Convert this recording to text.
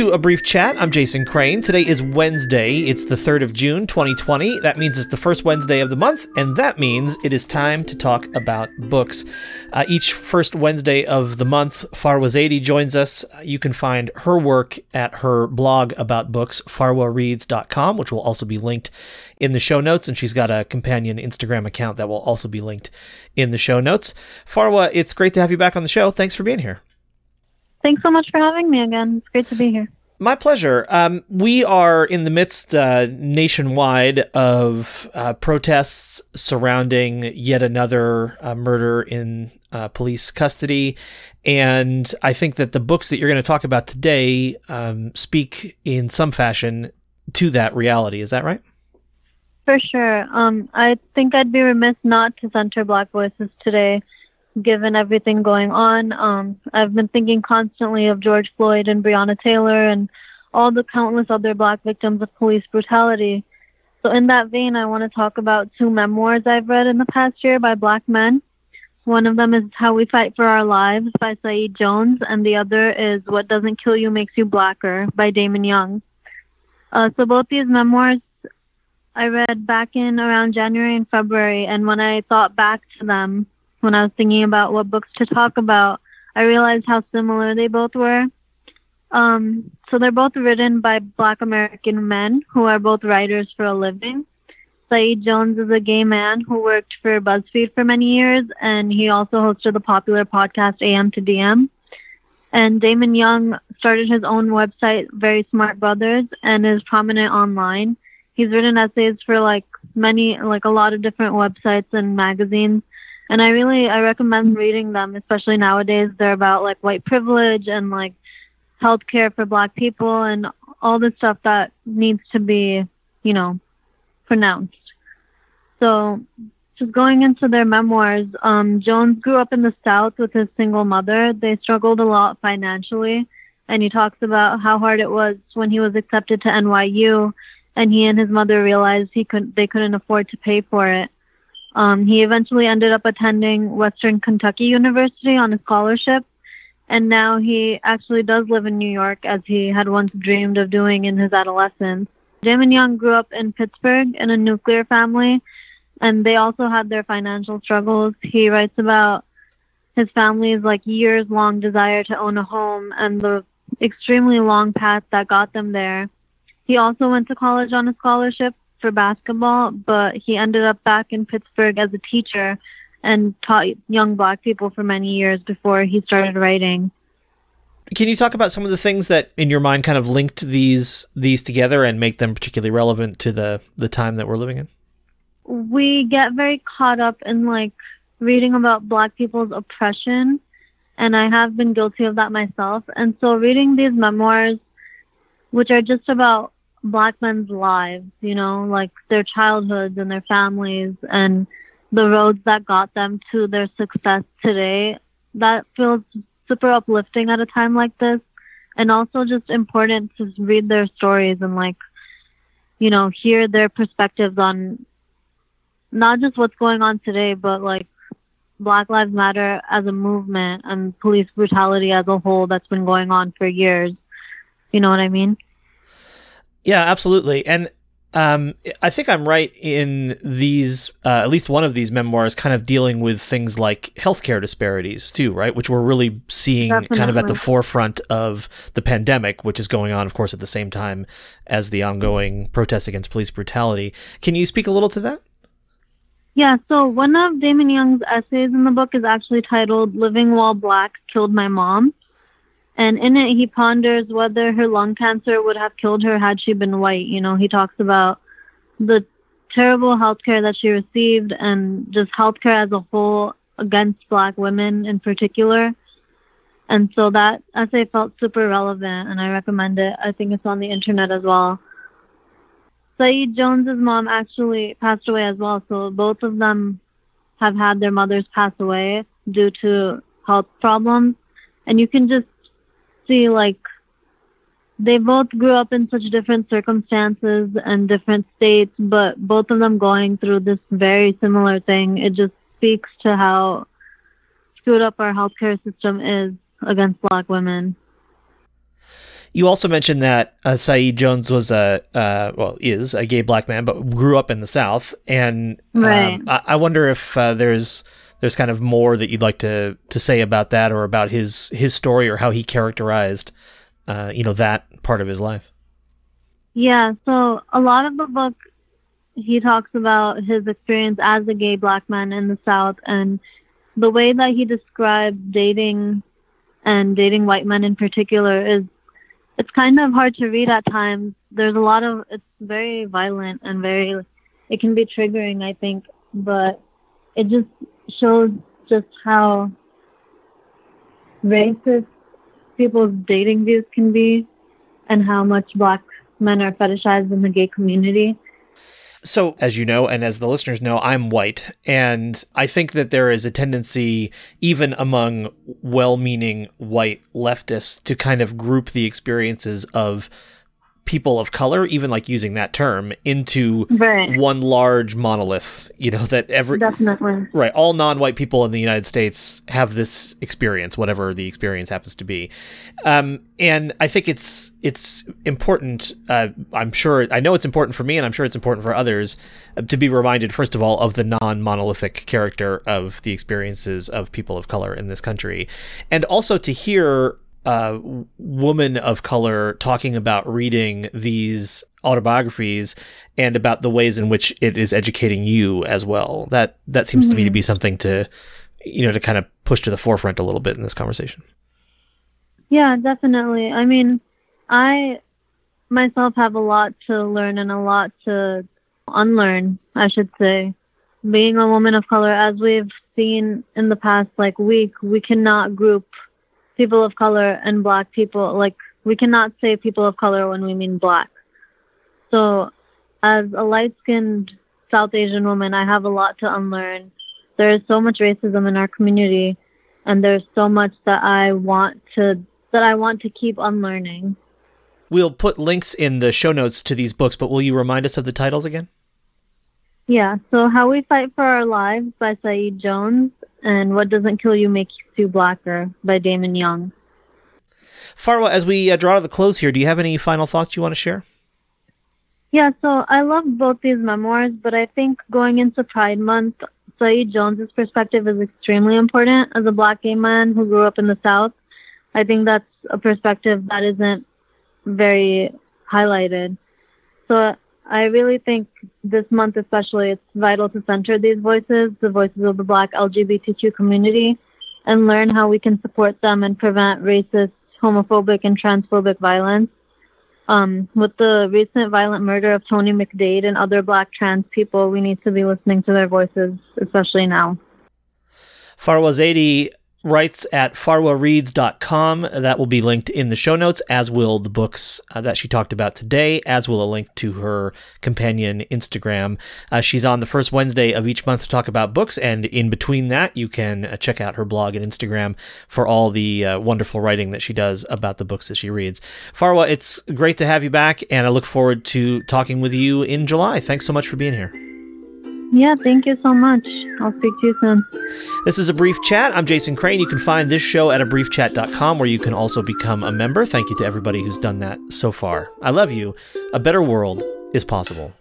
To a brief chat. I'm Jason Crane. Today is Wednesday. It's the 3rd of June, 2020. That means it's the first Wednesday of the month, and that means it is time to talk about books. Uh, each first Wednesday of the month, Farwa Zaidi joins us. You can find her work at her blog about books, farwareads.com, which will also be linked in the show notes, and she's got a companion Instagram account that will also be linked in the show notes. Farwa, it's great to have you back on the show. Thanks for being here. Thanks so much for having me again. It's great to be here. My pleasure. Um, we are in the midst uh, nationwide of uh, protests surrounding yet another uh, murder in uh, police custody. And I think that the books that you're going to talk about today um, speak in some fashion to that reality. Is that right? For sure. Um, I think I'd be remiss not to center Black voices today given everything going on. Um, I've been thinking constantly of George Floyd and Breonna Taylor and all the countless other black victims of police brutality. So, in that vein, I want to talk about two memoirs I've read in the past year by black men. One of them is How We Fight for Our Lives by Saeed Jones, and the other is What Doesn't Kill You Makes You Blacker by Damon Young. Uh, so, both these memoirs I read back in around January and February, and when I thought back to them, when I was thinking about what books to talk about, I realized how similar they both were. Um, so they're both written by Black American men who are both writers for a living. Saeed Jones is a gay man who worked for BuzzFeed for many years, and he also hosted the popular podcast AM to DM. And Damon Young started his own website, Very Smart Brothas, and is prominent online. He's written essays for like many, like a lot of different websites and magazines and I really I recommend reading them, especially nowadays. They're about like white privilege and like healthcare for Black people and all the stuff that needs to be, you know, pronounced. So, just going into their memoirs, um, Jones grew up in the South with his single mother. They struggled a lot financially, and he talks about how hard it was when he was accepted to NYU, and he and his mother realized he couldn't they couldn't afford to pay for it. Um, he eventually ended up attending Western Kentucky University on a scholarship, and now he actually does live in New York as he had once dreamed of doing in his adolescence. Damon Young grew up in Pittsburgh in a nuclear family, and they also had their financial struggles. He writes about his family's like years long desire to own a home and the extremely long path that got them there. He also went to college on a scholarship for basketball, but he ended up back in Pittsburgh as a teacher and taught young black people for many years before he started writing. Can you talk about some of the things that in your mind kind of linked these these together and make them particularly relevant to the the time that we're living in? We get very caught up in like reading about black people's oppression and I have been guilty of that myself. And so reading these memoirs which are just about black men's lives, you know, like their childhoods and their families and the roads that got them to their success today. That feels super uplifting at a time like this. And also just important to read their stories and like, you know, hear their perspectives on not just what's going on today, but like Black Lives Matter as a movement and police brutality as a whole that's been going on for years. You know what I mean? Yeah, absolutely. And um, I think I'm right in these, uh, at least one of these memoirs, kind of dealing with things like healthcare disparities too, right? Which we're really seeing Definitely. kind of at the forefront of the pandemic, which is going on, of course, at the same time as the ongoing protests against police brutality. Can you speak a little to that? Yeah, so one of Damon Young's essays in the book is actually titled Living While Black Killed My Mom. And in it, he ponders whether her lung cancer would have killed her had she been white. You know, he talks about the terrible health care that she received and just health care as a whole against black women in particular. And so that essay felt super relevant and I recommend it. I think it's on the internet as well. Saeed Jones's mom actually passed away as well, so both of them have had their mothers pass away due to health problems. And you can just see like they both grew up in such different circumstances and different states, but both of them going through this very similar thing. It just speaks to how screwed up our healthcare system is against black women. You also mentioned that uh, Saeed Jones was a uh, well is a gay black man, but grew up in the South, and um, Right. I, I wonder if uh, there's there's kind of more that you'd like to to say about that, or about his his story, or how he characterized, uh, you know, that part of his life. Yeah, so a lot of the book, he talks about his experience as a gay black man in the South and the way that he described dating and dating white men in particular is it's kind of hard to read at times. There's a lot of it's very violent and very it can be triggering, I think, but it just shows just how racist people's dating views can be and how much black men are fetishized in the gay community. So, as you know, and as the listeners know, I'm white. And I think that there is a tendency, even among well meaning white leftists, to kind of group the experiences of people of color, even like using that term, into Right. one large monolith. You know, that every. Definitely. Right. All non white people in the United States have this experience, whatever the experience happens to be. Um, and I think it's it's important. Uh, I'm sure I know it's important for me, and I'm sure it's important for others uh, to be reminded, first of all, of the non-monolithic character of the experiences of people of color in this country, and also to hear a woman of color talking about reading these autobiographies and about the ways in which it is educating you as well. That that seems to me to mm-hmm. be something to you know to kind of push to the forefront a little bit in this conversation. Yeah, definitely. I mean, I myself have a lot to learn and a lot to unlearn, I should say. Being a woman of color, as we've seen in the past like week, we cannot group people of color and black people like we cannot say people of color when we mean black. So as a light skinned South Asian woman, I have a lot to unlearn. There is so much racism in our community and there's so much that I want to that I want to keep unlearning. We'll put links in the show notes to these books, but will you remind us of the titles again? Yeah, so How We Fight for Our Lives by Saeed Jones and What Doesn't Kill You Makes You Blacker by Damon Young. Farwa, as we uh, draw to the close here, do you have any final thoughts you want to share? Yeah, so I love both these memoirs, but I think going into Pride Month, Saeed Jones's perspective is extremely important as a black gay man who grew up in the South. I think that's a perspective that isn't very highlighted. So I really think this month especially it's vital to center these voices, the voices of the black LGBTQ community, and learn how we can support them and prevent racist, homophobic, and transphobic violence. Um, with the recent violent murder of Tony McDade and other black trans people, we need to be listening to their voices, especially now. Farwa Zaidi writes at farwareads.com. That will be linked in the show notes, as will the books uh, that she talked about today, as will a link to her companion Instagram. Uh, she's on the first Wednesday of each month to talk about books, and in between that, you can uh, check out her blog and Instagram for all the uh, wonderful writing that she does about the books that she reads. Farwa, it's great to have you back, and I look forward to talking with you in July. Thanks so much for being here. Yeah, thank you so much. I'll speak to you soon. This is a brief chat. I'm Jason Crane. You can find this show at a briefchat.com where you can also become a member. Thank you to everybody who's done that so far. I love you. A better world is possible.